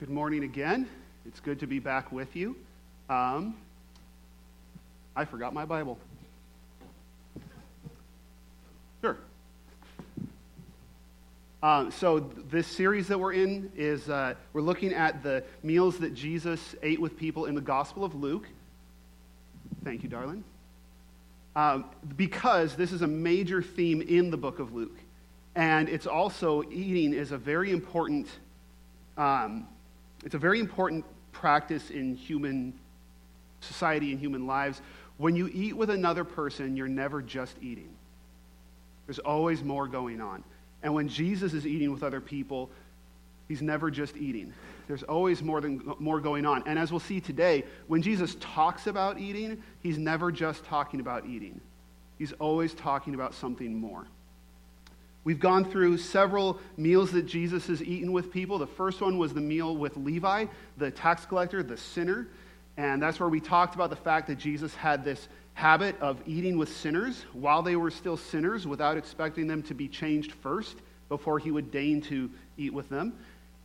Good morning again. It's good to be back with you. Um, I forgot my Bible. Sure. Um, so this series that we're in is uh, we're looking at the meals that Jesus ate with people in the Gospel of Luke. Thank you, darling. Um, because this is a major theme in the book of Luke, and it's also eating is a very important. Um, it's a very important practice in human society and human lives. When you eat with another person, you're never just eating. There's always more going on. And when Jesus is eating with other people, he's never just eating. There's always more, than, more going on. And as we'll see today, when Jesus talks about eating, he's never just talking about eating. He's always talking about something more. We've gone through several meals that Jesus has eaten with people. The first one was the meal with Levi, the tax collector, the sinner. And that's where we talked about the fact that Jesus had this habit of eating with sinners while they were still sinners without expecting them to be changed first before he would deign to eat with them.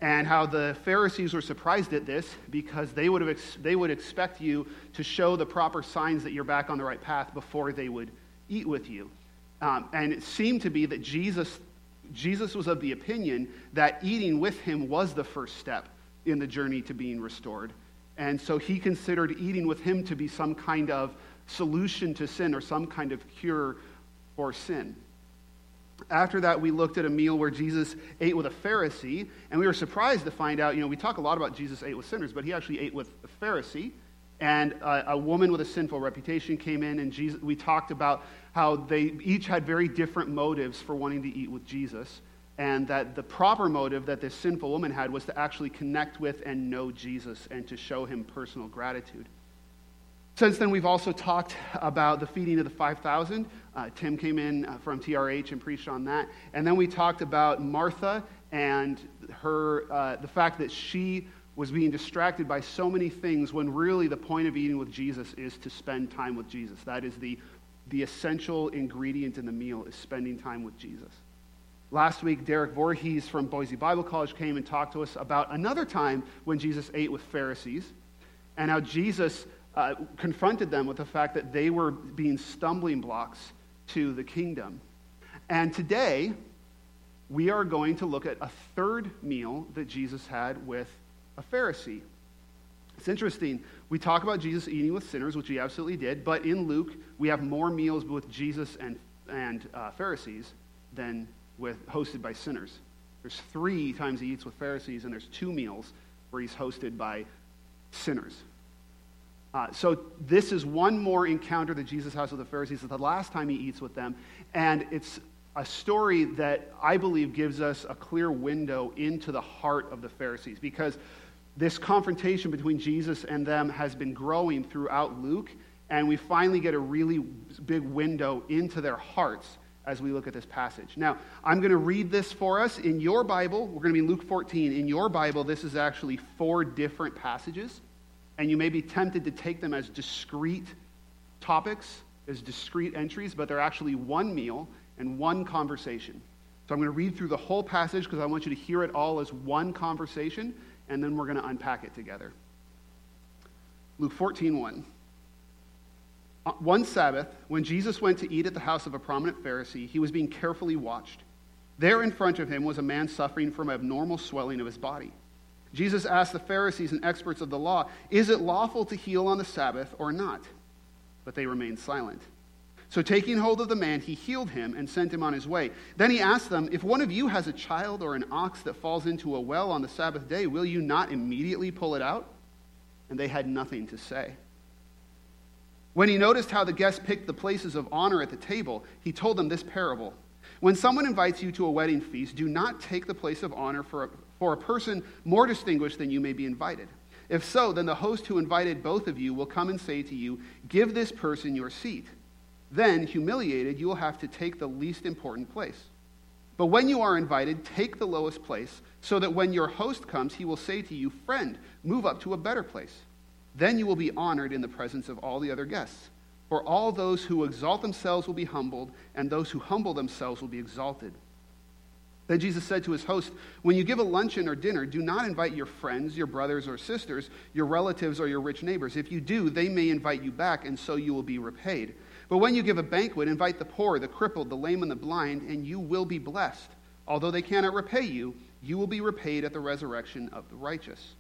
And how the Pharisees were surprised at this because they would, have ex- they would expect you to show the proper signs that you're back on the right path before they would eat with you. Um, and it seemed to be that Jesus, Jesus was of the opinion that eating with him was the first step in the journey to being restored. And so he considered eating with him to be some kind of solution to sin or some kind of cure for sin. After that, we looked at a meal where Jesus ate with a Pharisee, and we were surprised to find out, you know, we talk a lot about Jesus ate with sinners, but he actually ate with a Pharisee. And a, a woman with a sinful reputation came in, and Jesus, we talked about how they each had very different motives for wanting to eat with Jesus, and that the proper motive that this sinful woman had was to actually connect with and know Jesus and to show him personal gratitude. Since then, we've also talked about the feeding of the 5,000. Uh, Tim came in uh, from TRH and preached on that. And then we talked about Martha and her, uh, the fact that she was being distracted by so many things when really the point of eating with Jesus is to spend time with Jesus. That is the the essential ingredient in the meal is spending time with Jesus. Last week, Derek Voorhees from Boise Bible College came and talked to us about another time when Jesus ate with Pharisees and how Jesus uh, confronted them with the fact that they were being stumbling blocks to the kingdom. And today, we are going to look at a third meal that Jesus had with a Pharisee. It's interesting. We talk about Jesus eating with sinners, which he absolutely did, but in Luke, we have more meals with Jesus and, and uh, Pharisees than with hosted by sinners. There's three times he eats with Pharisees, and there's two meals where he's hosted by sinners. Uh, so this is one more encounter that Jesus has with the Pharisees. It's the last time he eats with them, and it's a story that I believe gives us a clear window into the heart of the Pharisees because this confrontation between Jesus and them has been growing throughout Luke, and we finally get a really big window into their hearts as we look at this passage. Now, I'm going to read this for us in your Bible. We're going to be in Luke 14. In your Bible, this is actually four different passages, and you may be tempted to take them as discrete topics, as discrete entries, but they're actually one meal and one conversation. So I'm going to read through the whole passage because I want you to hear it all as one conversation and then we're going to unpack it together. Luke 14 1. Uh, one Sabbath, when Jesus went to eat at the house of a prominent Pharisee, he was being carefully watched. There in front of him was a man suffering from abnormal swelling of his body. Jesus asked the Pharisees and experts of the law, Is it lawful to heal on the Sabbath or not? But they remained silent. So, taking hold of the man, he healed him and sent him on his way. Then he asked them, If one of you has a child or an ox that falls into a well on the Sabbath day, will you not immediately pull it out? And they had nothing to say. When he noticed how the guests picked the places of honor at the table, he told them this parable When someone invites you to a wedding feast, do not take the place of honor for a, for a person more distinguished than you may be invited. If so, then the host who invited both of you will come and say to you, Give this person your seat. Then, humiliated, you will have to take the least important place. But when you are invited, take the lowest place, so that when your host comes, he will say to you, Friend, move up to a better place. Then you will be honored in the presence of all the other guests. For all those who exalt themselves will be humbled, and those who humble themselves will be exalted. Then Jesus said to his host, When you give a luncheon or dinner, do not invite your friends, your brothers or sisters, your relatives, or your rich neighbors. If you do, they may invite you back, and so you will be repaid. But when you give a banquet, invite the poor, the crippled, the lame, and the blind, and you will be blessed. Although they cannot repay you, you will be repaid at the resurrection of the righteous.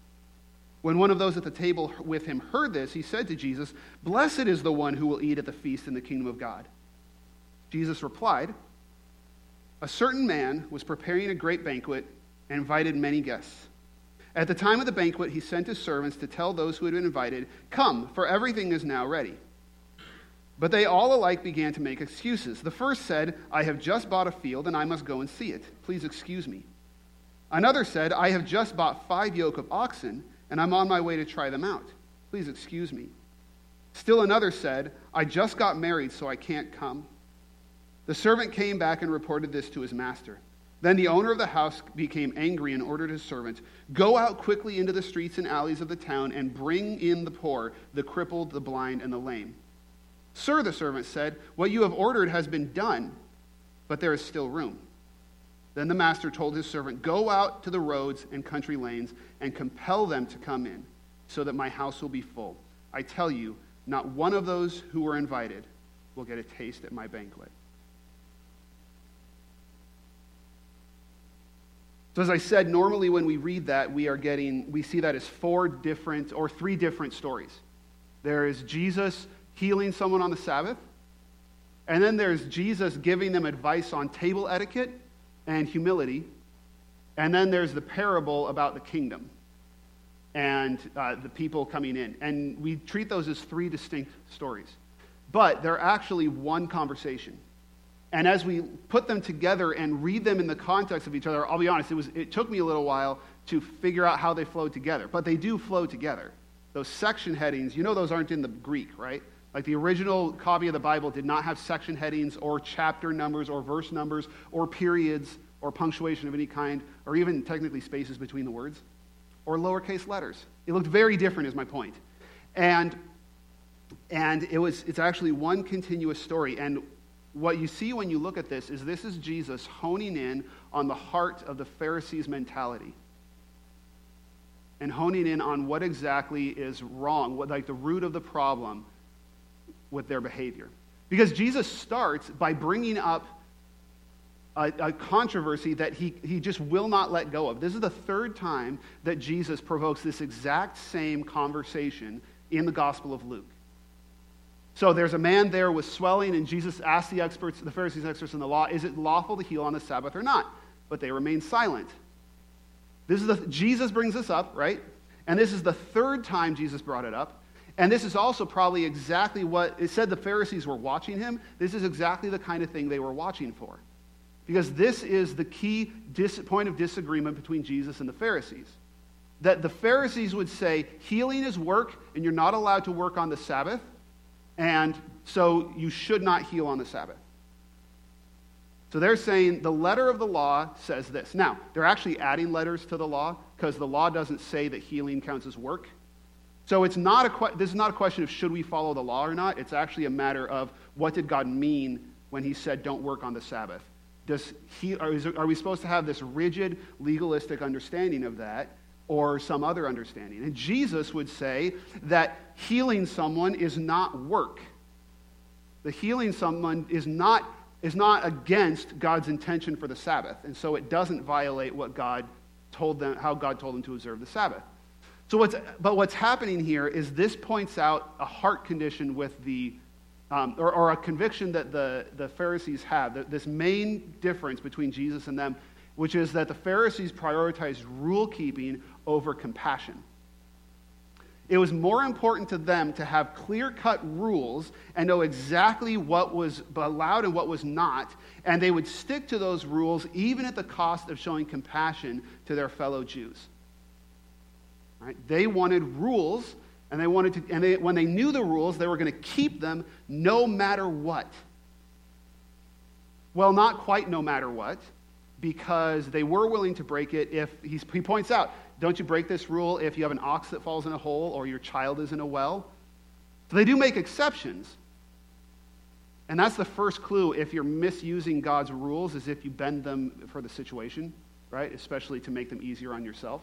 When one of those at the table with him heard this, he said to Jesus, Blessed is the one who will eat at the feast in the kingdom of God. Jesus replied, A certain man was preparing a great banquet and invited many guests. At the time of the banquet, he sent his servants to tell those who had been invited, Come, for everything is now ready. But they all alike began to make excuses. The first said, I have just bought a field and I must go and see it. Please excuse me. Another said, I have just bought five yoke of oxen and I'm on my way to try them out. Please excuse me. Still another said, I just got married, so I can't come. The servant came back and reported this to his master. Then the owner of the house became angry and ordered his servant, Go out quickly into the streets and alleys of the town and bring in the poor, the crippled, the blind, and the lame. Sir, the servant said, What you have ordered has been done, but there is still room. Then the master told his servant, Go out to the roads and country lanes and compel them to come in, so that my house will be full. I tell you, not one of those who were invited will get a taste at my banquet. So, as I said, normally when we read that, we are getting, we see that as four different or three different stories. There is Jesus healing someone on the Sabbath, and then there's Jesus giving them advice on table etiquette and humility, and then there's the parable about the kingdom and uh, the people coming in. And we treat those as three distinct stories, but they're actually one conversation. And as we put them together and read them in the context of each other, I'll be honest, it, was, it took me a little while to figure out how they flow together. But they do flow together. Those section headings, you know those aren't in the Greek, right? Like the original copy of the Bible did not have section headings or chapter numbers or verse numbers or periods or punctuation of any kind or even technically spaces between the words or lowercase letters. It looked very different, is my point. And, and it was, it's actually one continuous story. And what you see when you look at this is this is Jesus honing in on the heart of the Pharisees' mentality and honing in on what exactly is wrong, what, like the root of the problem with their behavior. Because Jesus starts by bringing up a, a, controversy that he, he just will not let go of. This is the third time that Jesus provokes this exact same conversation in the Gospel of Luke. So there's a man there with swelling, and Jesus asked the experts, the Pharisees, experts in the law, is it lawful to heal on the Sabbath or not? But they remain silent. This is the, Jesus brings this up, right? And this is the third time Jesus brought it up. And this is also probably exactly what it said the Pharisees were watching him. This is exactly the kind of thing they were watching for. Because this is the key dis- point of disagreement between Jesus and the Pharisees. That the Pharisees would say, healing is work, and you're not allowed to work on the Sabbath. And so you should not heal on the Sabbath. So they're saying the letter of the law says this. Now, they're actually adding letters to the law because the law doesn't say that healing counts as work. So it's not a, this is not a question of should we follow the law or not. It's actually a matter of what did God mean when he said don't work on the Sabbath. Does he, are, are we supposed to have this rigid legalistic understanding of that? or some other understanding. And Jesus would say that healing someone is not work. The healing someone is not, is not against God's intention for the Sabbath, and so it doesn't violate what God told them, how God told them to observe the Sabbath. So what's, but what's happening here is this points out a heart condition with the, um, or, or, a conviction that the, the Pharisees have, that this main difference between Jesus and them, which is that the Pharisees prioritized rule keeping over compassion. It was more important to them to have clear cut rules and know exactly what was allowed and what was not, and they would stick to those rules even at the cost of showing compassion to their fellow Jews. Right? They wanted rules, and they wanted to, and they, when they knew the rules, they were going to keep them no matter what. Well, not quite no matter what, because they were willing to break it if, he points out, don't you break this rule if you have an ox that falls in a hole or your child is in a well? So they do make exceptions. And that's the first clue if you're misusing God's rules, is if you bend them for the situation, right? Especially to make them easier on yourself.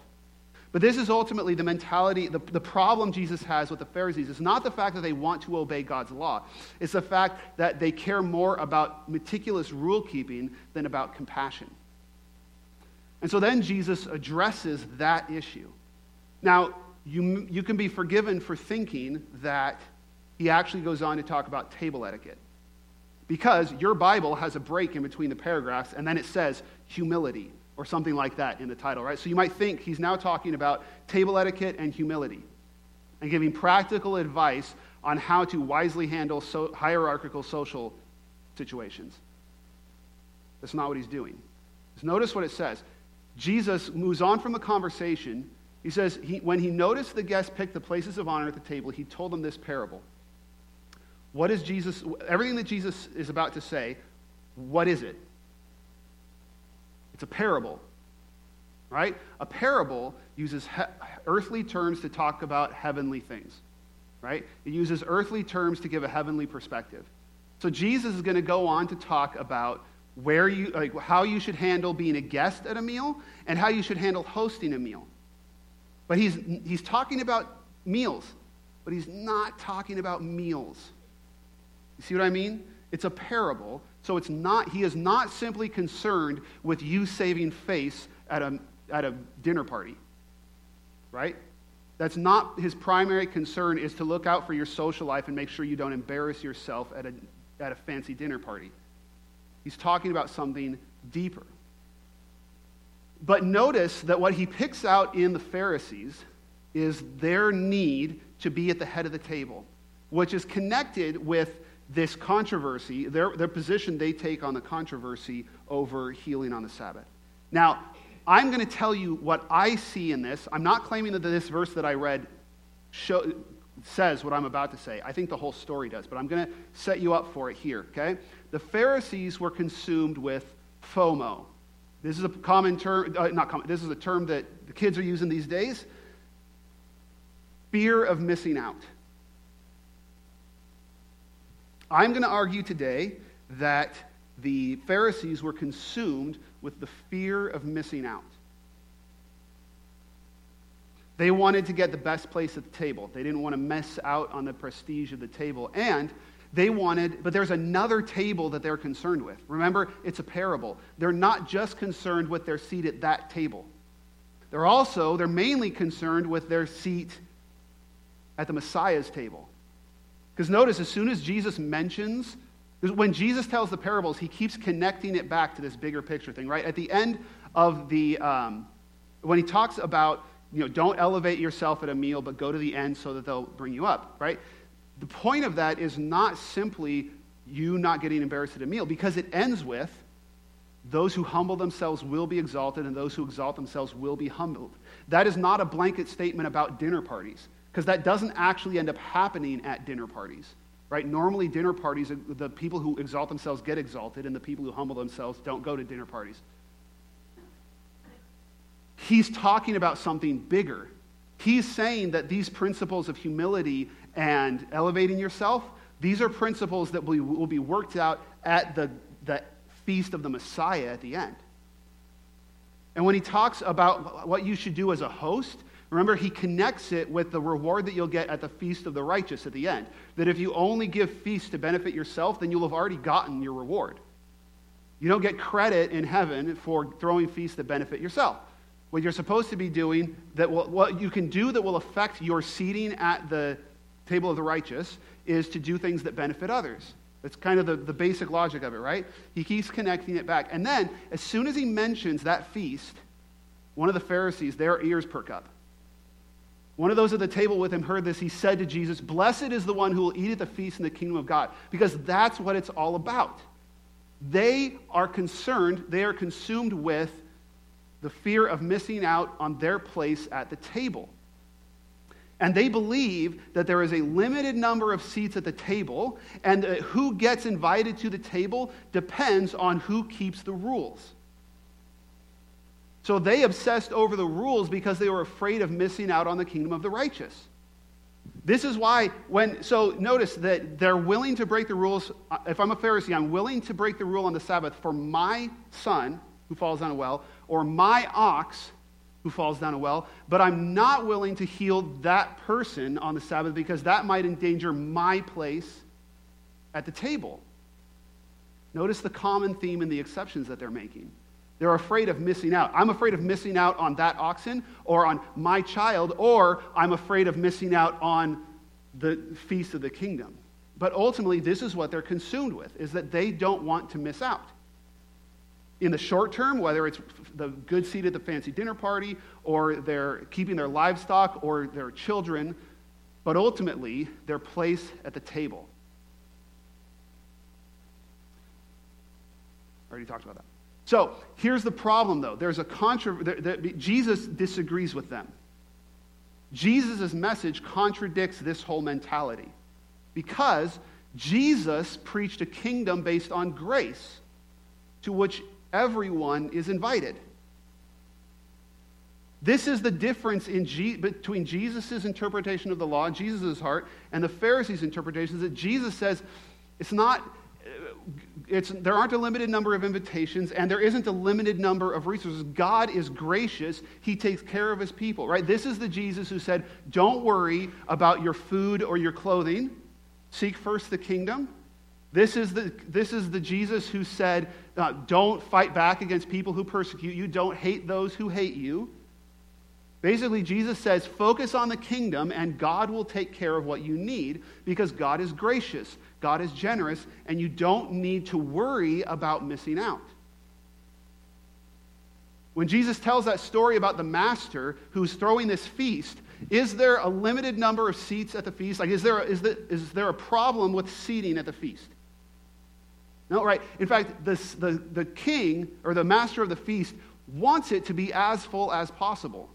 But this is ultimately the mentality, the, the problem Jesus has with the Pharisees. It's not the fact that they want to obey God's law, it's the fact that they care more about meticulous rule keeping than about compassion. And so then Jesus addresses that issue. Now, you, you can be forgiven for thinking that he actually goes on to talk about table etiquette. Because your Bible has a break in between the paragraphs, and then it says humility or something like that in the title, right? So you might think he's now talking about table etiquette and humility and giving practical advice on how to wisely handle so hierarchical social situations. That's not what he's doing. Just notice what it says. Jesus moves on from the conversation. He says, he, when he noticed the guests pick the places of honor at the table, he told them this parable. What is Jesus, everything that Jesus is about to say, what is it? It's a parable, right? A parable uses he- earthly terms to talk about heavenly things, right? It uses earthly terms to give a heavenly perspective. So Jesus is going to go on to talk about where you, like, how you should handle being a guest at a meal and how you should handle hosting a meal. But he's, he's talking about meals, but he's not talking about meals. You see what I mean? It's a parable, so it's not, he is not simply concerned with you saving face at a, at a dinner party, right? That's not his primary concern is to look out for your social life and make sure you don't embarrass yourself at a, at a fancy dinner party. He's talking about something deeper. But notice that what he picks out in the Pharisees is their need to be at the head of the table, which is connected with this controversy, their, their position they take on the controversy over healing on the Sabbath. Now, I'm going to tell you what I see in this. I'm not claiming that this verse that I read show, says what I'm about to say. I think the whole story does, but I'm going to set you up for it here, okay? The Pharisees were consumed with FOMO. This is a common term, uh, not common, this is a term that the kids are using these days. Fear of missing out. I'm going to argue today that the Pharisees were consumed with the fear of missing out. They wanted to get the best place at the table. They didn't want to mess out on the prestige of the table. And they wanted, but there's another table that they're concerned with. Remember, it's a parable. They're not just concerned with their seat at that table. They're also, they're mainly concerned with their seat at the Messiah's table. Because notice, as soon as Jesus mentions, when Jesus tells the parables, he keeps connecting it back to this bigger picture thing, right? At the end of the, um, when he talks about, you know, don't elevate yourself at a meal, but go to the end so that they'll bring you up, right? The point of that is not simply you not getting embarrassed at a meal, because it ends with those who humble themselves will be exalted, and those who exalt themselves will be humbled. That is not a blanket statement about dinner parties because that doesn't actually end up happening at dinner parties. Right? Normally, dinner parties, the people who exalt themselves get exalted, and the people who humble themselves don't go to dinner parties. He's talking about something bigger. He's saying that these principles of humility and elevating yourself, these are principles that will, be worked out at the, the feast of the Messiah at the end. And when he talks about what you should do as a host, Remember, he connects it with the reward that you'll get at the feast of the righteous at the end. That if you only give feasts to benefit yourself, then you'll have already gotten your reward. You don't get credit in heaven for throwing feasts that benefit yourself. What you're supposed to be doing, that will, what you can do that will affect your seating at the table of the righteous, is to do things that benefit others. That's kind of the, the basic logic of it, right? He keeps connecting it back. And then, as soon as he mentions that feast, one of the Pharisees, their ears perk up. One of those at the table with him heard this. He said to Jesus, Blessed is the one who will eat at the feast in the kingdom of God. Because that's what it's all about. They are concerned, they are consumed with the fear of missing out on their place at the table. And they believe that there is a limited number of seats at the table, and who gets invited to the table depends on who keeps the rules. So they obsessed over the rules because they were afraid of missing out on the kingdom of the righteous. This is why, when, so notice that they're willing to break the rules. If I'm a Pharisee, I'm willing to break the rule on the Sabbath for my son who falls down a well, or my ox who falls down a well, but I'm not willing to heal that person on the Sabbath because that might endanger my place at the table. Notice the common theme and the exceptions that they're making. They're afraid of missing out. I'm afraid of missing out on that oxen or on my child, or I'm afraid of missing out on the feast of the kingdom. But ultimately, this is what they're consumed with, is that they don't want to miss out. In the short term, whether it's the good seat at the fancy dinner party, or they're keeping their livestock or their children, but ultimately, their place at the table. I already talked about that. So here's the problem, though. There's a controversy. Jesus disagrees with them. Jesus' message contradicts this whole mentality because Jesus preached a kingdom based on grace to which everyone is invited. This is the difference in G- between Jesus' interpretation of the law, Jesus' heart, and the Pharisees' interpretation. Is that Jesus says it's not there aren't a limited number of invitations and there isn't a limited number of resources. God is gracious. He takes care of his people, right? This is the Jesus who said, Don't worry about your food or your clothing. Seek first the kingdom. This is the, this is the Jesus who said, uh, Don't fight back against people who persecute you. Don't hate those who hate you. Basically, Jesus says, focus on the kingdom and God will take care of what you need because God is gracious, God is generous, and you don't need to worry about missing out. When Jesus tells that story about the master who's throwing this feast, is there a limited number of seats at the feast? Like, is there, a, is, the, is there a problem with seating at the feast? No, right. In fact, the, the, the king or the master of the feast wants it to be as full as possible.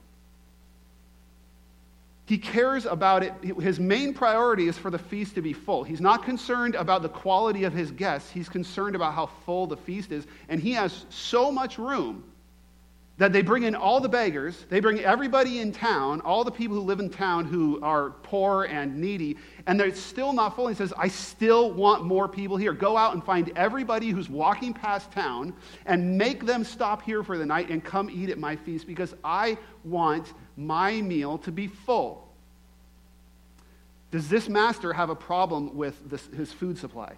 He cares about it. His main priority is for the feast to be full. He's not concerned about the quality of his guests. He's concerned about how full the feast is. And he has so much room that they bring in all the beggars, they bring everybody in town, all the people who live in town who are poor and needy, and they're still not full. He says, I still want more people here. Go out and find everybody who's walking past town and make them stop here for the night and come eat at my feast because I want my meal to be full. Does this master have a problem with this, his food supply?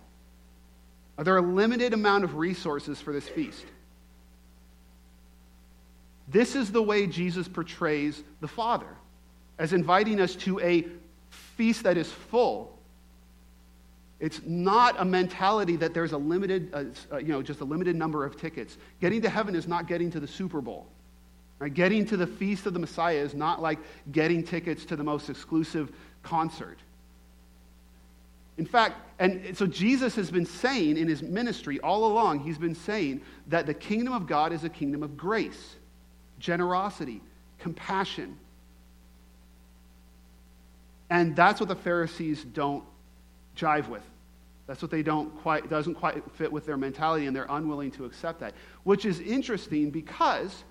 Are there a limited amount of resources for this feast? This is the way Jesus portrays the Father, as inviting us to a feast that is full. It's not a mentality that there's a limited, uh, uh, you know, just a limited number of tickets. Getting to heaven is not getting to the Super Bowl. Right? Getting to the feast of the Messiah is not like getting tickets to the most exclusive concert. In fact, and so Jesus has been saying in his ministry all along, he's been saying that the kingdom of God is a kingdom of grace, generosity, compassion. And that's what the Pharisees don't jive with. That's what they don't quite, doesn't quite fit with their mentality, and they're unwilling to accept that. Which is interesting because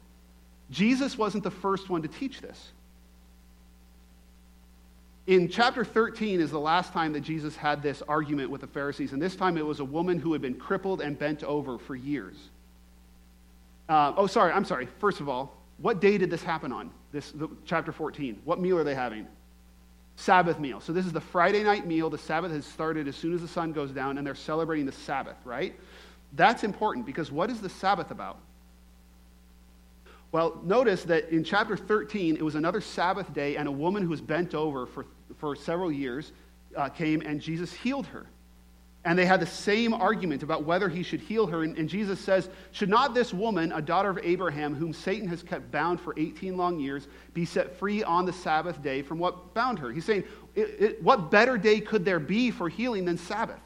Jesus wasn't the first one to teach this. In chapter 13 is the last time that Jesus had this argument with the Pharisees, and this time it was a woman who had been crippled and bent over for years. Uh, oh, sorry, I'm sorry. First of all, what day did this happen on? This the, chapter 14. What meal are they having? Sabbath meal. So this is the Friday night meal. The Sabbath has started as soon as the sun goes down, and they're celebrating the Sabbath, right? That's important because what is the Sabbath about? Well, notice that in chapter 13, it was another Sabbath day, and a woman who was bent over for, for several years uh, came, and Jesus healed her. And they had the same argument about whether he should heal her. And, and, Jesus says, Should not this woman, a daughter of Abraham, whom Satan has kept bound for 18 long years, be set free on the Sabbath day from what bound her? He's saying, it, it, What better day could there be for healing than Sabbath?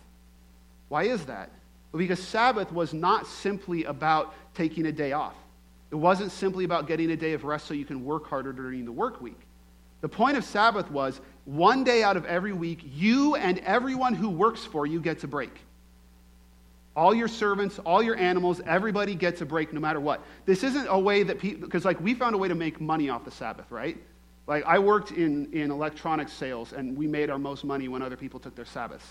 Why is that? Well, because Sabbath was not simply about taking a day off. It wasn't simply about getting a day of rest so you can work harder during the work week. The point of Sabbath was one day out of every week, you and everyone who works for you gets a break. All your servants, all your animals, everybody gets a break no matter what. This isn't a way that people, because like we found a way to make money off the Sabbath, right? Like, I worked in, in electronics sales, and we made our most money when other people took their Sabbaths,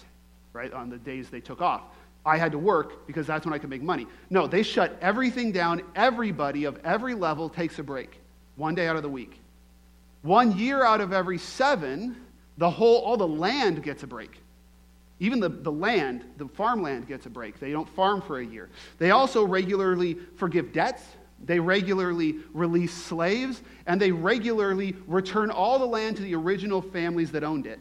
right, on the days they took off. I had to work because that's when I could make money. No, they shut everything down. Everybody of every level takes a break, one day out of the week. One year out of every seven, the whole, all the land gets a break. Even the, the land, the farmland gets a break. They don't farm for a year. They also regularly forgive debts. They regularly release slaves. And they regularly return all the land to the original families that owned it.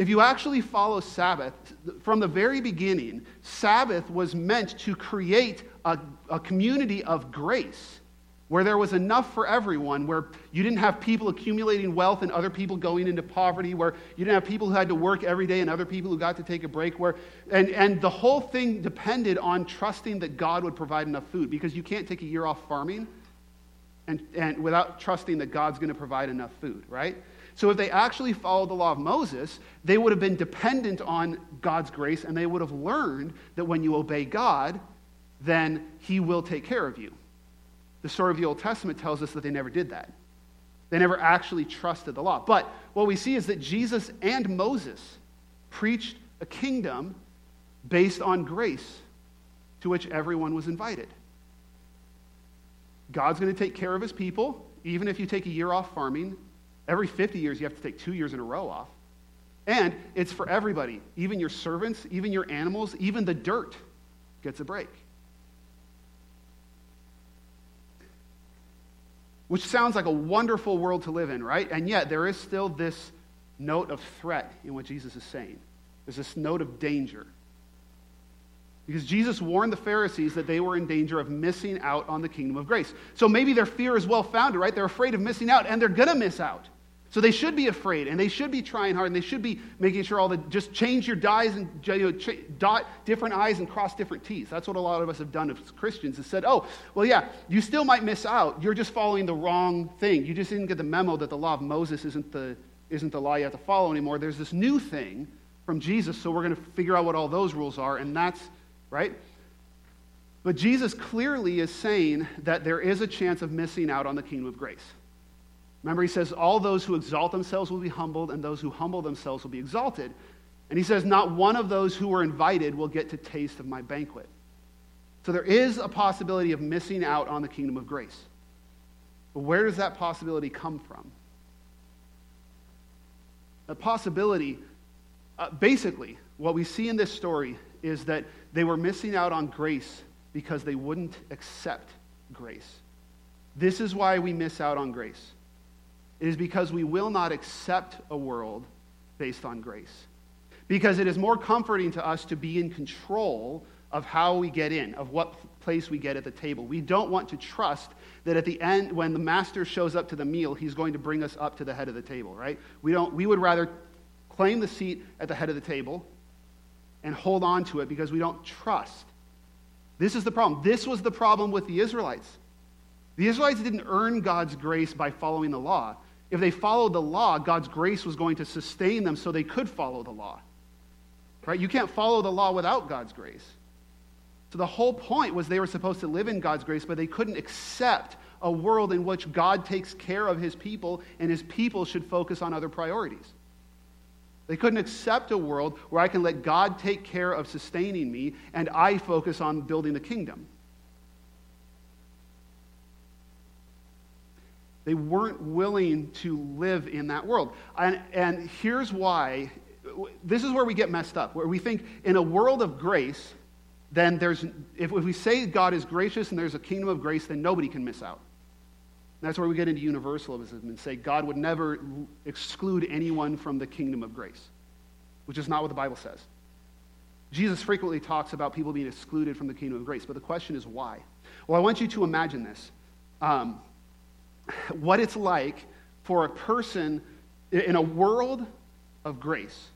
If you actually follow Sabbath, from the very beginning, Sabbath was meant to create a, a community of grace where there was enough for everyone, where you didn't have people accumulating wealth and other people going into poverty, where you didn't have people who had to work every day and other people who got to take a break, where, and, and the whole thing depended on trusting that God would provide enough food because you can't take a year off farming and, and without trusting that God's going to provide enough food, right? So if they actually followed the law of Moses, they would have been dependent on God's grace and they would have learned that when you obey God, then he will take care of you. The story of the Old Testament tells us that they never did that. They never actually trusted the law. But what we see is that Jesus and Moses preached a kingdom based on grace to which everyone was invited. God's going to take care of his people, even if you take a year off farming. Every 50 years, you have to take two years in a row off. And it's for everybody, even your servants, even your animals, even the dirt gets a break. which sounds like a wonderful world to live in, right? And yet, there is still this note of threat in what Jesus is saying. There's this note of danger. Because Jesus warned the Pharisees that they were in danger of missing out on the kingdom of grace. So maybe their fear is well founded, right? They're afraid of missing out, and they're going to miss out. So they should be afraid, and they should be trying hard, and they should be making sure all the just change your dies and you know, dot different I's and cross different T's. That's what a lot of us have done as Christians. Has said, oh, well, yeah, you still might miss out. You're just following the wrong thing. You just didn't get the memo that the law of Moses isn't the isn't the law you have to follow anymore. There's this new thing from Jesus, so we're going to figure out what all those rules are, and that's right. But Jesus clearly is saying that there is a chance of missing out on the kingdom of grace. Remember, he says, All those who exalt themselves will be humbled, and those who humble themselves will be exalted. And he says, Not one of those who were invited will get to taste of my banquet. So there is a possibility of missing out on the kingdom of grace. But where does that possibility come from? The possibility, uh, basically, what we see in this story is that they were missing out on grace because they wouldn't accept grace. This is why we miss out on grace. It is because we will not accept a world based on grace. Because it is more comforting to us to be in control of how we get in, of what place we get at the table. We don't want to trust that at the end, when the master shows up to the meal, he's going to bring us up to the head of the table, right? We, don't, we would rather claim the seat at the head of the table and hold on to it because we don't trust. This is the problem. This was the problem with the Israelites. The Israelites didn't earn God's grace by following the law. If they followed the law, God's grace was going to sustain them so they could follow the law. Right? You can't follow the law without God's grace. So the whole point was they were supposed to live in God's grace, but they couldn't accept a world in which God takes care of his people and his people should focus on other priorities. They couldn't accept a world where I can let God take care of sustaining me and I focus on building the kingdom. They weren't willing to live in that world. And, and here's why this is where we get messed up, where we think in a world of grace, then there's, if, if we say God is gracious and there's a kingdom of grace, then nobody can miss out. And that's where we get into universalism and say God would never exclude anyone from the kingdom of grace, which is not what the Bible says. Jesus frequently talks about people being excluded from the kingdom of grace, but the question is why? Well, I want you to imagine this. Um, what it's like for a person in a world of grace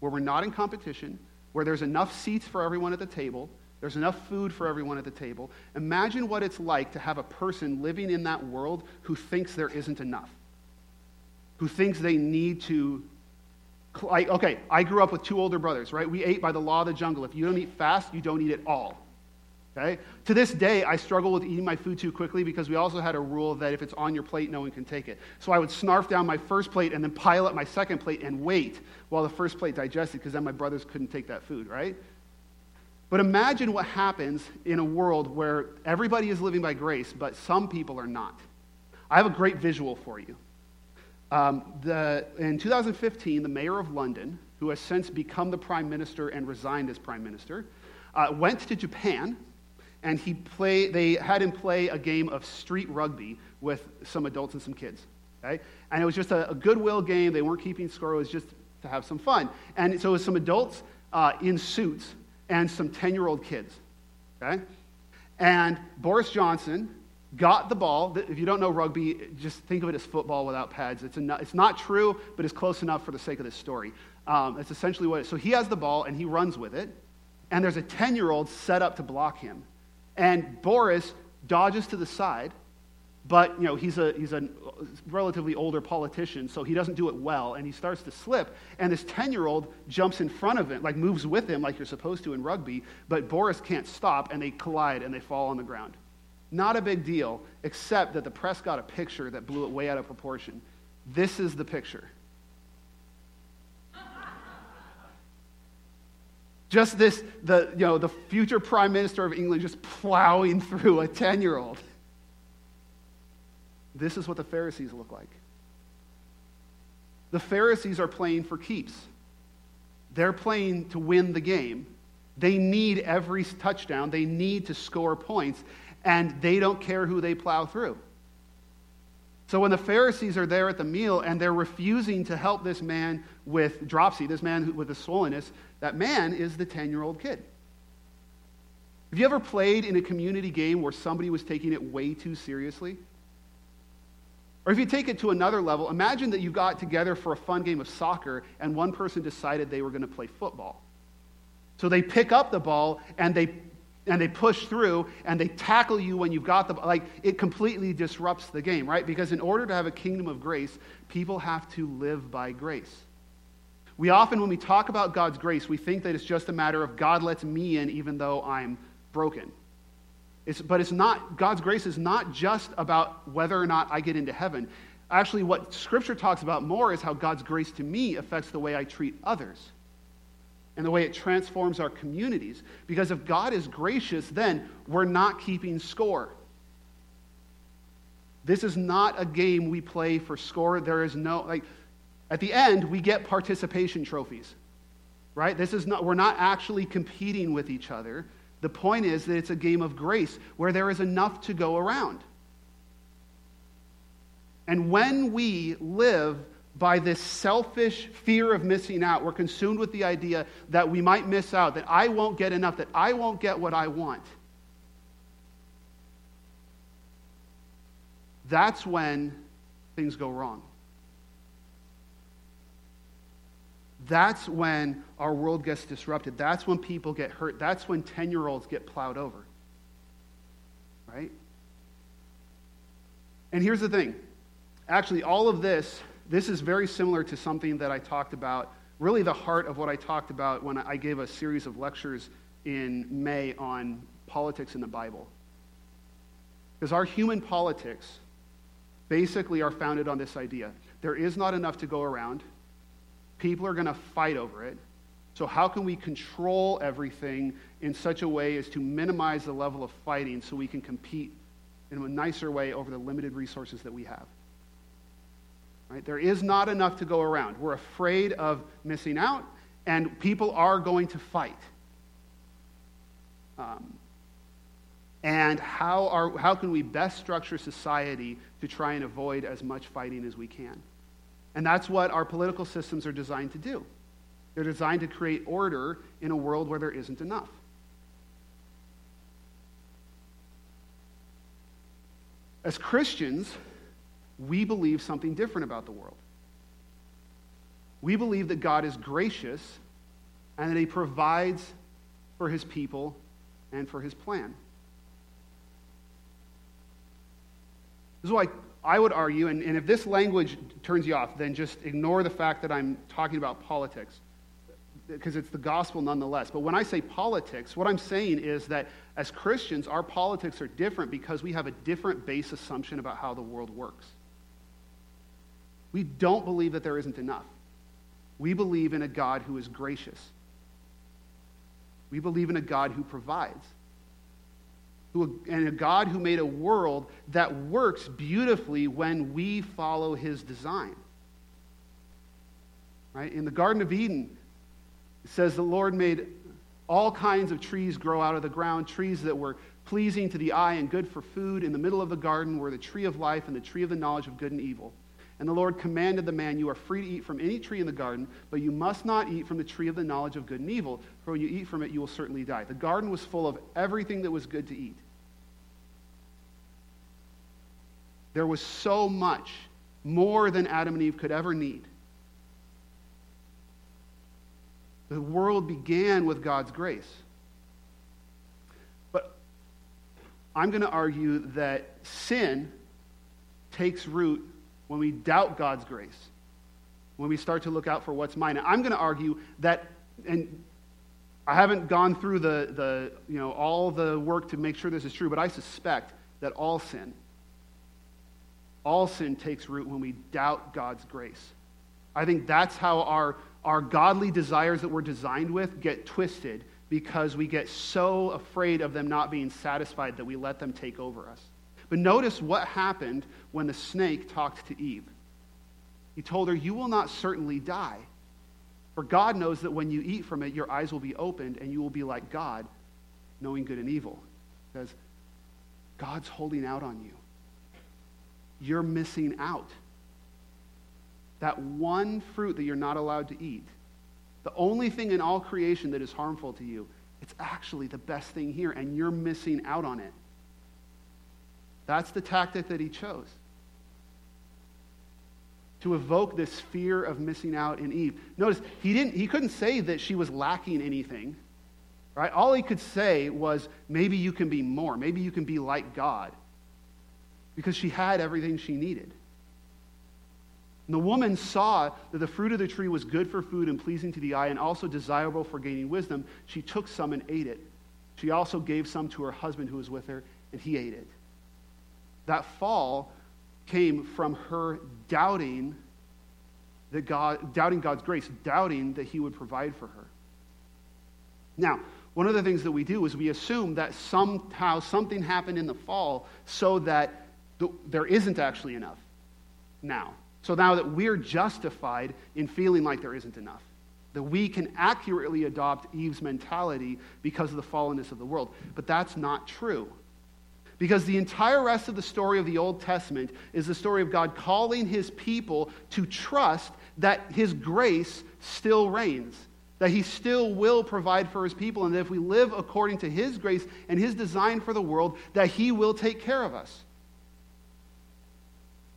where we're not in competition, where there's enough seats for everyone at the table, there's enough food for everyone at the table. Imagine what it's like to have a person living in that world who thinks there isn't enough, who thinks they need to. Like, okay, I grew up with two older brothers, right? We ate by the law of the jungle. If you don't eat fast, you don't eat at all. Okay? To this day, I struggle with eating my food too quickly because we also had a rule that if it's on your plate, no one can take it. So I would snarf down my first plate and then pile up my second plate and wait while the first plate digested because then my brothers couldn't take that food, right? But imagine what happens in a world where everybody is living by grace, but some people are not. I have a great visual for you. Um, the, in 2015, the mayor of London, who has since become the prime minister and resigned as prime minister, uh, went to Japan and he play, they had him play a game of street rugby with some adults and some kids. Okay? And it was just a, a goodwill game. They weren't keeping score. It was just to have some fun. And so it was some adults uh, in suits and some 10 year old kids. Okay? And Boris Johnson got the ball. If you don't know rugby, just think of it as football without pads. It's, a, it's not true, but it's close enough for the sake of this story. Um, it's essentially what it is. So he has the ball and he runs with it. And there's a 10 year old set up to block him. And Boris dodges to the side, but you know, he's a, he's a relatively older politician, so he doesn't do it well, and he starts to slip. And this 10 year old jumps in front of him, like moves with him, like you're supposed to in rugby, but Boris can't stop, and they collide and they fall on the ground. Not a big deal, except that the press got a picture that blew it way out of proportion. This is the picture. Just this, the, you know, the future prime minister of England just plowing through a 10 year old. This is what the Pharisees look like. The Pharisees are playing for keeps. They're playing to win the game. They need every touchdown, they need to score points, and they don't care who they plow through. So when the Pharisees are there at the meal and they're refusing to help this man with dropsy, this man with the swollenness, that man is the 10 year old kid. Have you ever played in a community game where somebody was taking it way too seriously? Or if you take it to another level, imagine that you got together for a fun game of soccer and one person decided they were going to play football. So they pick up the ball and they and they push through and they tackle you when you've got the like it completely disrupts the game right? Because in order to have a kingdom of grace people have to live by grace. We often when we talk about god's grace we think that it's just a matter of god lets me in even though i'm broken. It's, but it's not god's grace is not just about whether or not i get into heaven. Actually what scripture talks about more is how god's grace to me affects the way i treat others and the way it transforms our communities. Because if God is gracious, then we're not keeping score. This is not a game we play for score. There is no, like, at the end, we get participation trophies, right? This is not, we're not actually competing with each other. The point is that it's a game of grace where there is enough to go around. And when we live by this selfish fear of missing out. We're consumed with the idea that we might miss out, that I won't get enough, that I won't get what I want. That's when things go wrong. That's when our world gets disrupted. That's when people get hurt. That's when 10 year olds get plowed over. Right? And here's the thing actually, all of this this is very similar to something that I talked about, really the heart of what I talked about when I gave a series of lectures in May on politics in the Bible. Because our human politics basically are founded on this idea there is not enough to go around, people are going to fight over it. So, how can we control everything in such a way as to minimize the level of fighting so we can compete in a nicer way over the limited resources that we have? Right? There is not enough to go around. We're afraid of missing out, and people are going to fight. Um, and how, are, how can we best structure society to try and avoid as much fighting as we can? And that's what our political systems are designed to do. They're designed to create order in a world where there isn't enough. As Christians, we believe something different about the world. We believe that God is gracious and that he provides for his people and for his plan. This is why I would argue, and, and if this language turns you off, then just ignore the fact that I'm talking about politics. because it's the gospel nonetheless. But when I say politics, what I'm saying is that as Christians, our politics are different because we have a different base assumption about how the world works. We don't believe that there isn't enough. We believe in a God who is gracious. We believe in a God who provides. Who, and a God who made a world that works beautifully when we follow his design. Right? In the Garden of Eden, it says the Lord made all kinds of trees grow out of the ground, trees that were pleasing to the eye and good for food. In the middle of the garden were the tree of life and the tree of the knowledge of good and evil. And the Lord commanded the man, You are free to eat from any tree in the garden, but you must not eat from the tree of the knowledge of good and evil, for when you eat from it, you will certainly die. The garden was full of everything that was good to eat. There was so much, more than Adam and Eve could ever need. The world began with God's grace. But I'm going to argue that sin takes root when we doubt God's grace, when we start to look out for what's mine. And I'm going to argue that, and I haven't gone through the, the, you know, all the work to make sure this is true, but I suspect that all sin, all sin takes root when we doubt God's grace. I think that's how our, our godly desires that we're designed with get twisted because we get so afraid of them not being satisfied that we let them take over us. But notice what happened when the snake talked to Eve. He told her, You will not certainly die. For God knows that when you eat from it, your eyes will be opened and you will be like God, knowing good and evil. Because God's holding out on you. You're missing out. That one fruit that you're not allowed to eat, the only thing in all creation that is harmful to you, it's actually the best thing here, and you're missing out on it. That's the tactic that he chose. To evoke this fear of missing out in Eve. Notice, he, didn't, he couldn't say that she was lacking anything. Right? All he could say was, maybe you can be more. Maybe you can be like God. Because she had everything she needed. And the woman saw that the fruit of the tree was good for food and pleasing to the eye and also desirable for gaining wisdom. She took some and ate it. She also gave some to her husband who was with her, and he ate it. That fall came from her doubting that God, doubting God's grace, doubting that He would provide for her. Now, one of the things that we do is we assume that somehow something happened in the fall so that the, there isn't actually enough now. So now that we're justified in feeling like there isn't enough, that we can accurately adopt Eve's mentality because of the fallenness of the world. But that's not true. Because the entire rest of the story of the Old Testament is the story of God calling his people to trust that his grace still reigns, that he still will provide for his people, and that if we live according to his grace and his design for the world, that he will take care of us.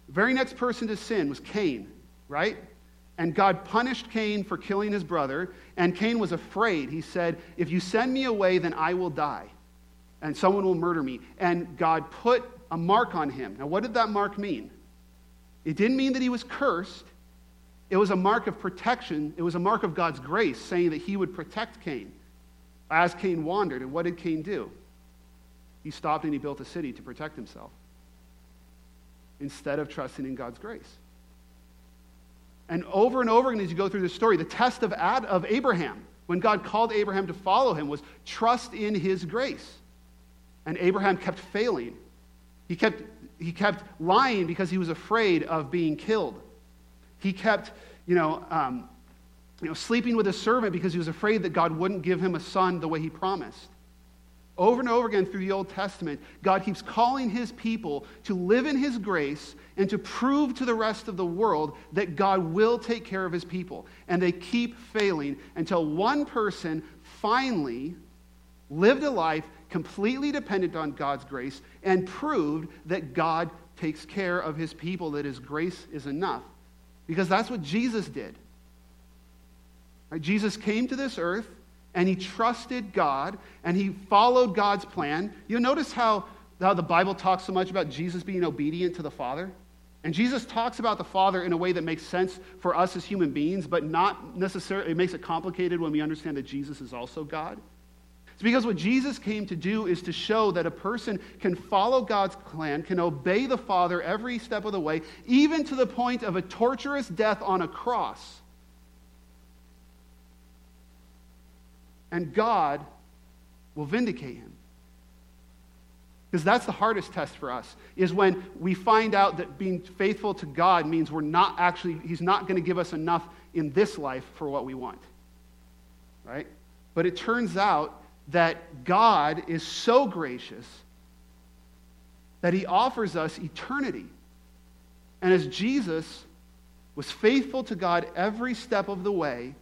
The very next person to sin was Cain, right? And God punished Cain for killing his brother, and Cain was afraid. He said, If you send me away, then I will die and someone will murder me. And God put a mark on him. Now, what did that mark mean? It didn't mean that he was cursed. It was a mark of protection. It was a mark of God's grace, saying that he would protect Cain as Cain wandered. And what did Cain do? He stopped and he built a city to protect himself instead of trusting in God's grace. And over and over again, as you go through the story, the test of, Ad, of Abraham, when God called Abraham to follow him, was trust in his grace. And Abraham kept failing. He kept, he kept lying because he was afraid of being killed. He kept, you know, um, you know, sleeping with a servant because he was afraid that God wouldn't give him a son the way he promised. Over and over again through the Old Testament, God keeps calling his people to live in his grace and to prove to the rest of the world that God will take care of his people. And they keep failing until one person finally lived a life completely dependent on God's grace, and proved that God takes care of his people, that his grace is enough. Because that's what Jesus did. Right? Jesus came to this earth and he trusted God and he followed God's plan. You notice how, how the Bible talks so much about Jesus being obedient to the Father? And Jesus talks about the Father in a way that makes sense for us as human beings, but not necessarily, it makes it complicated when we understand that Jesus is also God. It's because what Jesus came to do is to show that a person can follow God's plan, can obey the Father every step of the way, even to the point of a torturous death on a cross. And God will vindicate him. Because that's the hardest test for us, is when we find out that being faithful to God means we're not actually, He's not going to give us enough in this life for what we want. Right? But it turns out that God is so gracious that He offers us eternity. And as Jesus was faithful to God every step of the way,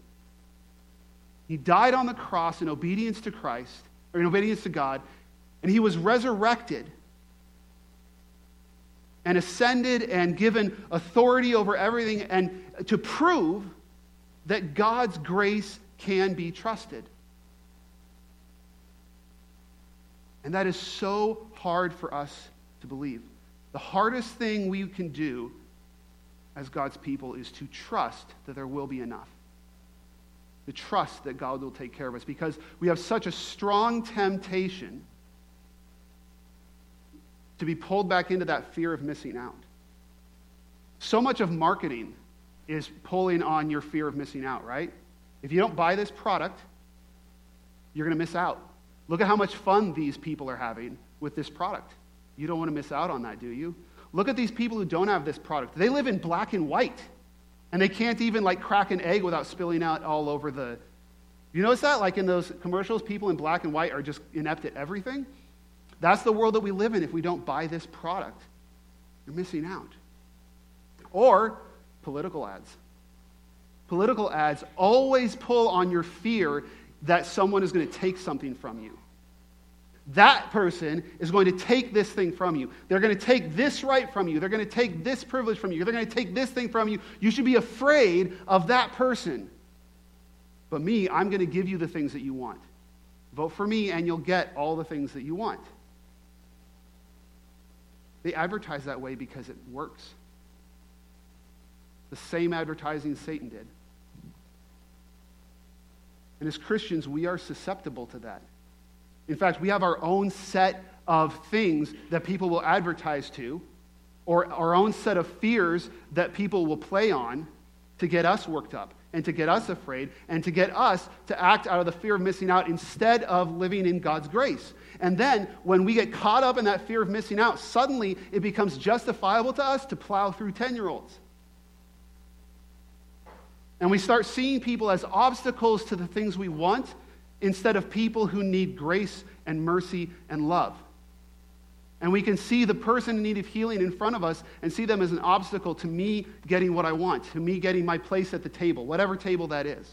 He died on the cross in obedience to Christ, or in obedience to God, and he was resurrected and ascended and given authority over everything and to prove that God's grace can be trusted. And that is so hard for us to believe. The hardest thing we can do as God's people is to trust that there will be enough. To trust that God will take care of us because we have such a strong temptation to be pulled back into that fear of missing out. So much of marketing is pulling on your fear of missing out, right? If you don't buy this product, you're going to miss out. Look at how much fun these people are having with this product. You don't want to miss out on that, do you? Look at these people who don't have this product. They live in black and white, and they can't even like crack an egg without spilling out all over the. You notice that? Like in those commercials, people in black and white are just inept at everything. That's the world that we live in if we don't buy this product. You're missing out. Or political ads. Political ads always pull on your fear that someone is going to take something from you. That person is going to take this thing from you. They're going to take this right from you. They're going to take this privilege from you. They're going to take this thing from you. You should be afraid of that person. But me, I'm going to give you the things that you want. Vote for me, and you'll get all the things that you want. They advertise that way because it works. The same advertising Satan did. And as Christians, we are susceptible to that. In fact, we have our own set of things that people will advertise to, or our own set of fears that people will play on to get us worked up and to get us afraid and to get us to act out of the fear of missing out instead of living in God's grace. And then when we get caught up in that fear of missing out, suddenly it becomes justifiable to us to plow through 10 year olds. And we start seeing people as obstacles to the things we want instead of people who need grace and mercy and love. And we can see the person in need of healing in front of us and see them as an obstacle to me getting what I want, to me getting my place at the table, whatever table that is.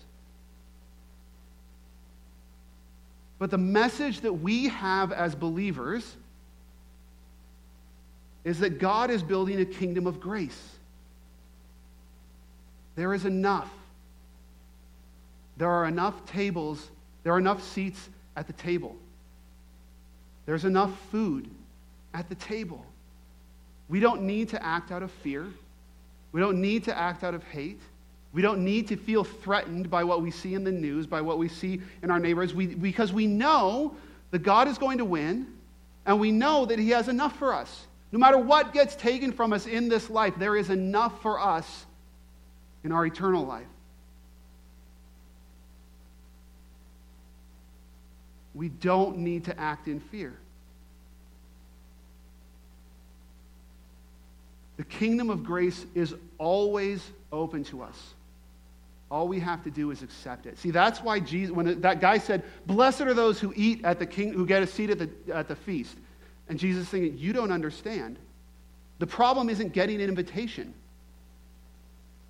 But the message that we have as believers is that God is building a kingdom of grace. There is enough. There are enough tables, there are enough seats at the table. There's enough food at the table. We don't need to act out of fear. We don't need to act out of hate. We don't need to feel threatened by what we see in the news, by what we see in our neighbors, we, because we know that God is going to win, and we know that He has enough for us. No matter what gets taken from us in this life, there is enough for us in our eternal life. We don't need to act in fear. The kingdom of grace is always open to us. All we have to do is accept it. See, that's why Jesus, when that guy said, Blessed are those who eat at the king, who get a seat at the, at the feast. And Jesus saying, You don't understand. The problem isn't getting an invitation.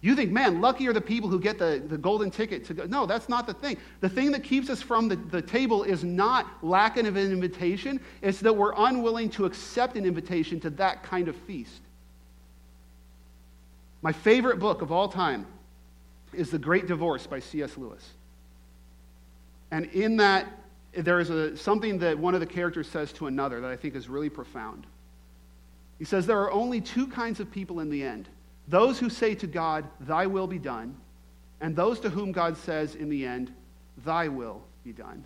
You think, man, lucky are the people who get the, the golden ticket to go. No, that's not the thing. The thing that keeps us from the, the table is not lack of an invitation, it's that we're unwilling to accept an invitation to that kind of feast. My favorite book of all time is The Great Divorce by C.S. Lewis. And in that, there is a, something that one of the characters says to another that I think is really profound. He says there are only two kinds of people in the end those who say to God, Thy will be done, and those to whom God says in the end, Thy will be done.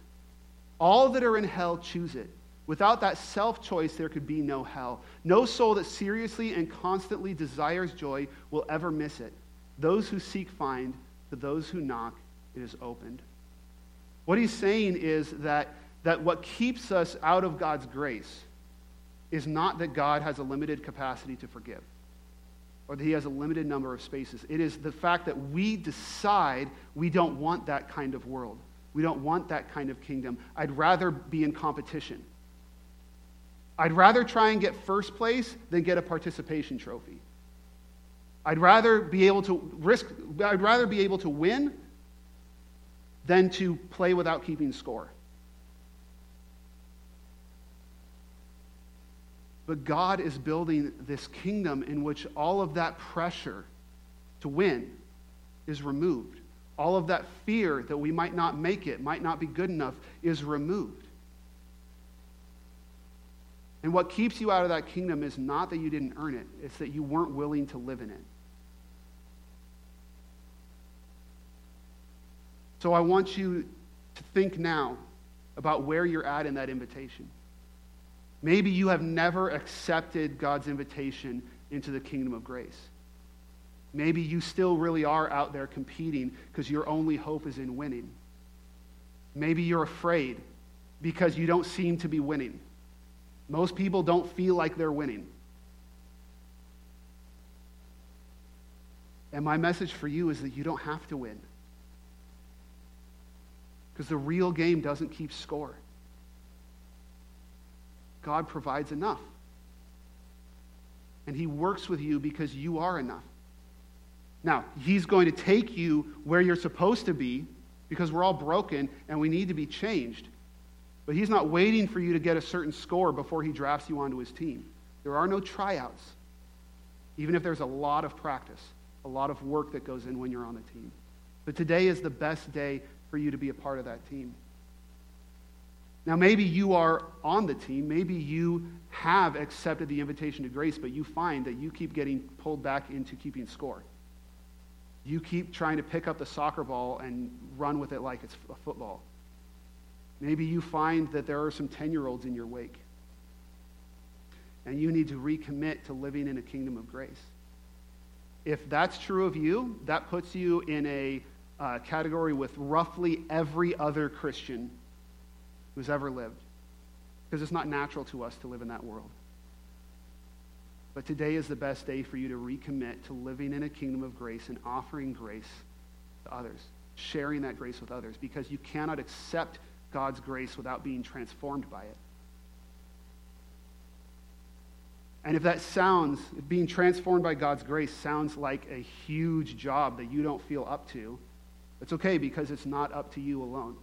All that are in hell choose it. Without that self choice, there could be no hell. No soul that seriously and constantly desires joy will ever miss it. Those who seek find, to those who knock, it is opened. What he's saying is that, that what keeps us out of God's grace is not that God has a limited capacity to forgive or that he has a limited number of spaces. It is the fact that we decide we don't want that kind of world. We don't want that kind of kingdom. I'd rather be in competition. I'd rather try and get first place than get a participation trophy. I'd rather be able to risk, I'd rather be able to win than to play without keeping score. But God is building this kingdom in which all of that pressure to win is removed. All of that fear that we might not make it, might not be good enough, is removed. And what keeps you out of that kingdom is not that you didn't earn it, it's that you weren't willing to live in it. So I want you to think now about where you're at in that invitation. Maybe you have never accepted God's invitation into the kingdom of grace. Maybe you still really are out there competing because your only hope is in winning. Maybe you're afraid because you don't seem to be winning. Most people don't feel like they're winning. And my message for you is that you don't have to win. Because the real game doesn't keep score. God provides enough. And He works with you because you are enough. Now, He's going to take you where you're supposed to be because we're all broken and we need to be changed. But He's not waiting for you to get a certain score before He drafts you onto His team. There are no tryouts, even if there's a lot of practice, a lot of work that goes in when you're on the team. But today is the best day for you to be a part of that team. Now, maybe you are on the team. Maybe you have accepted the invitation to grace, but you find that you keep getting pulled back into keeping score. You keep trying to pick up the soccer ball and run with it like it's a football. Maybe you find that there are some 10 year olds in your wake. And you need to recommit to living in a kingdom of grace. If that's true of you, that puts you in a uh, category with roughly every other Christian who's ever lived. Because it's not natural to us to live in that world. But today is the best day for you to recommit to living in a kingdom of grace and offering grace to others, sharing that grace with others, because you cannot accept God's grace without being transformed by it. And if that sounds, being transformed by God's grace sounds like a huge job that you don't feel up to, it's okay because it's not up to you alone.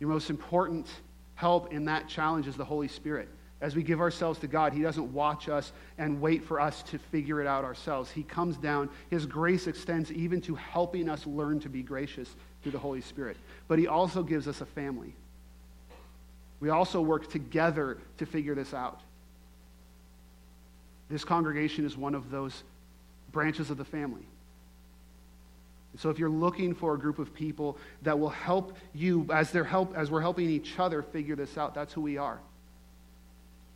Your most important help in that challenge is the Holy Spirit. As we give ourselves to God, He doesn't watch us and wait for us to figure it out ourselves. He comes down. His grace extends even to helping us learn to be gracious through the Holy Spirit. But He also gives us a family. We also work together to figure this out. This congregation is one of those branches of the family. So if you're looking for a group of people that will help you as, they're help, as we're helping each other figure this out, that's who we are.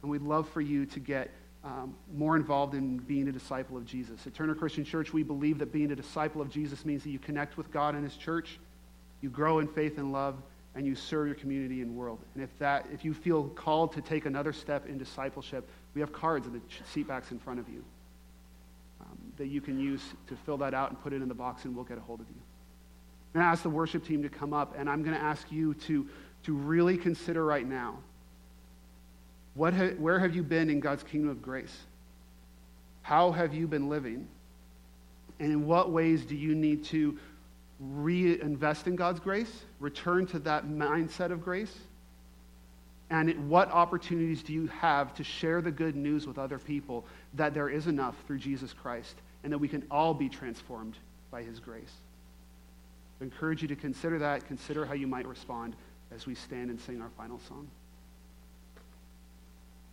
And we'd love for you to get um, more involved in being a disciple of Jesus. At Turner Christian Church, we believe that being a disciple of Jesus means that you connect with God and His church, you grow in faith and love, and you serve your community and world. And if that, if you feel called to take another step in discipleship, we have cards in the seat backs in front of you that you can use to fill that out and put it in the box, and we'll get a hold of you. I'm going to ask the worship team to come up, and I'm going to ask you to, to really consider right now what ha- where have you been in God's kingdom of grace? How have you been living? And in what ways do you need to reinvest in God's grace, return to that mindset of grace? And what opportunities do you have to share the good news with other people that there is enough through Jesus Christ and that we can all be transformed by his grace? I encourage you to consider that, consider how you might respond as we stand and sing our final song.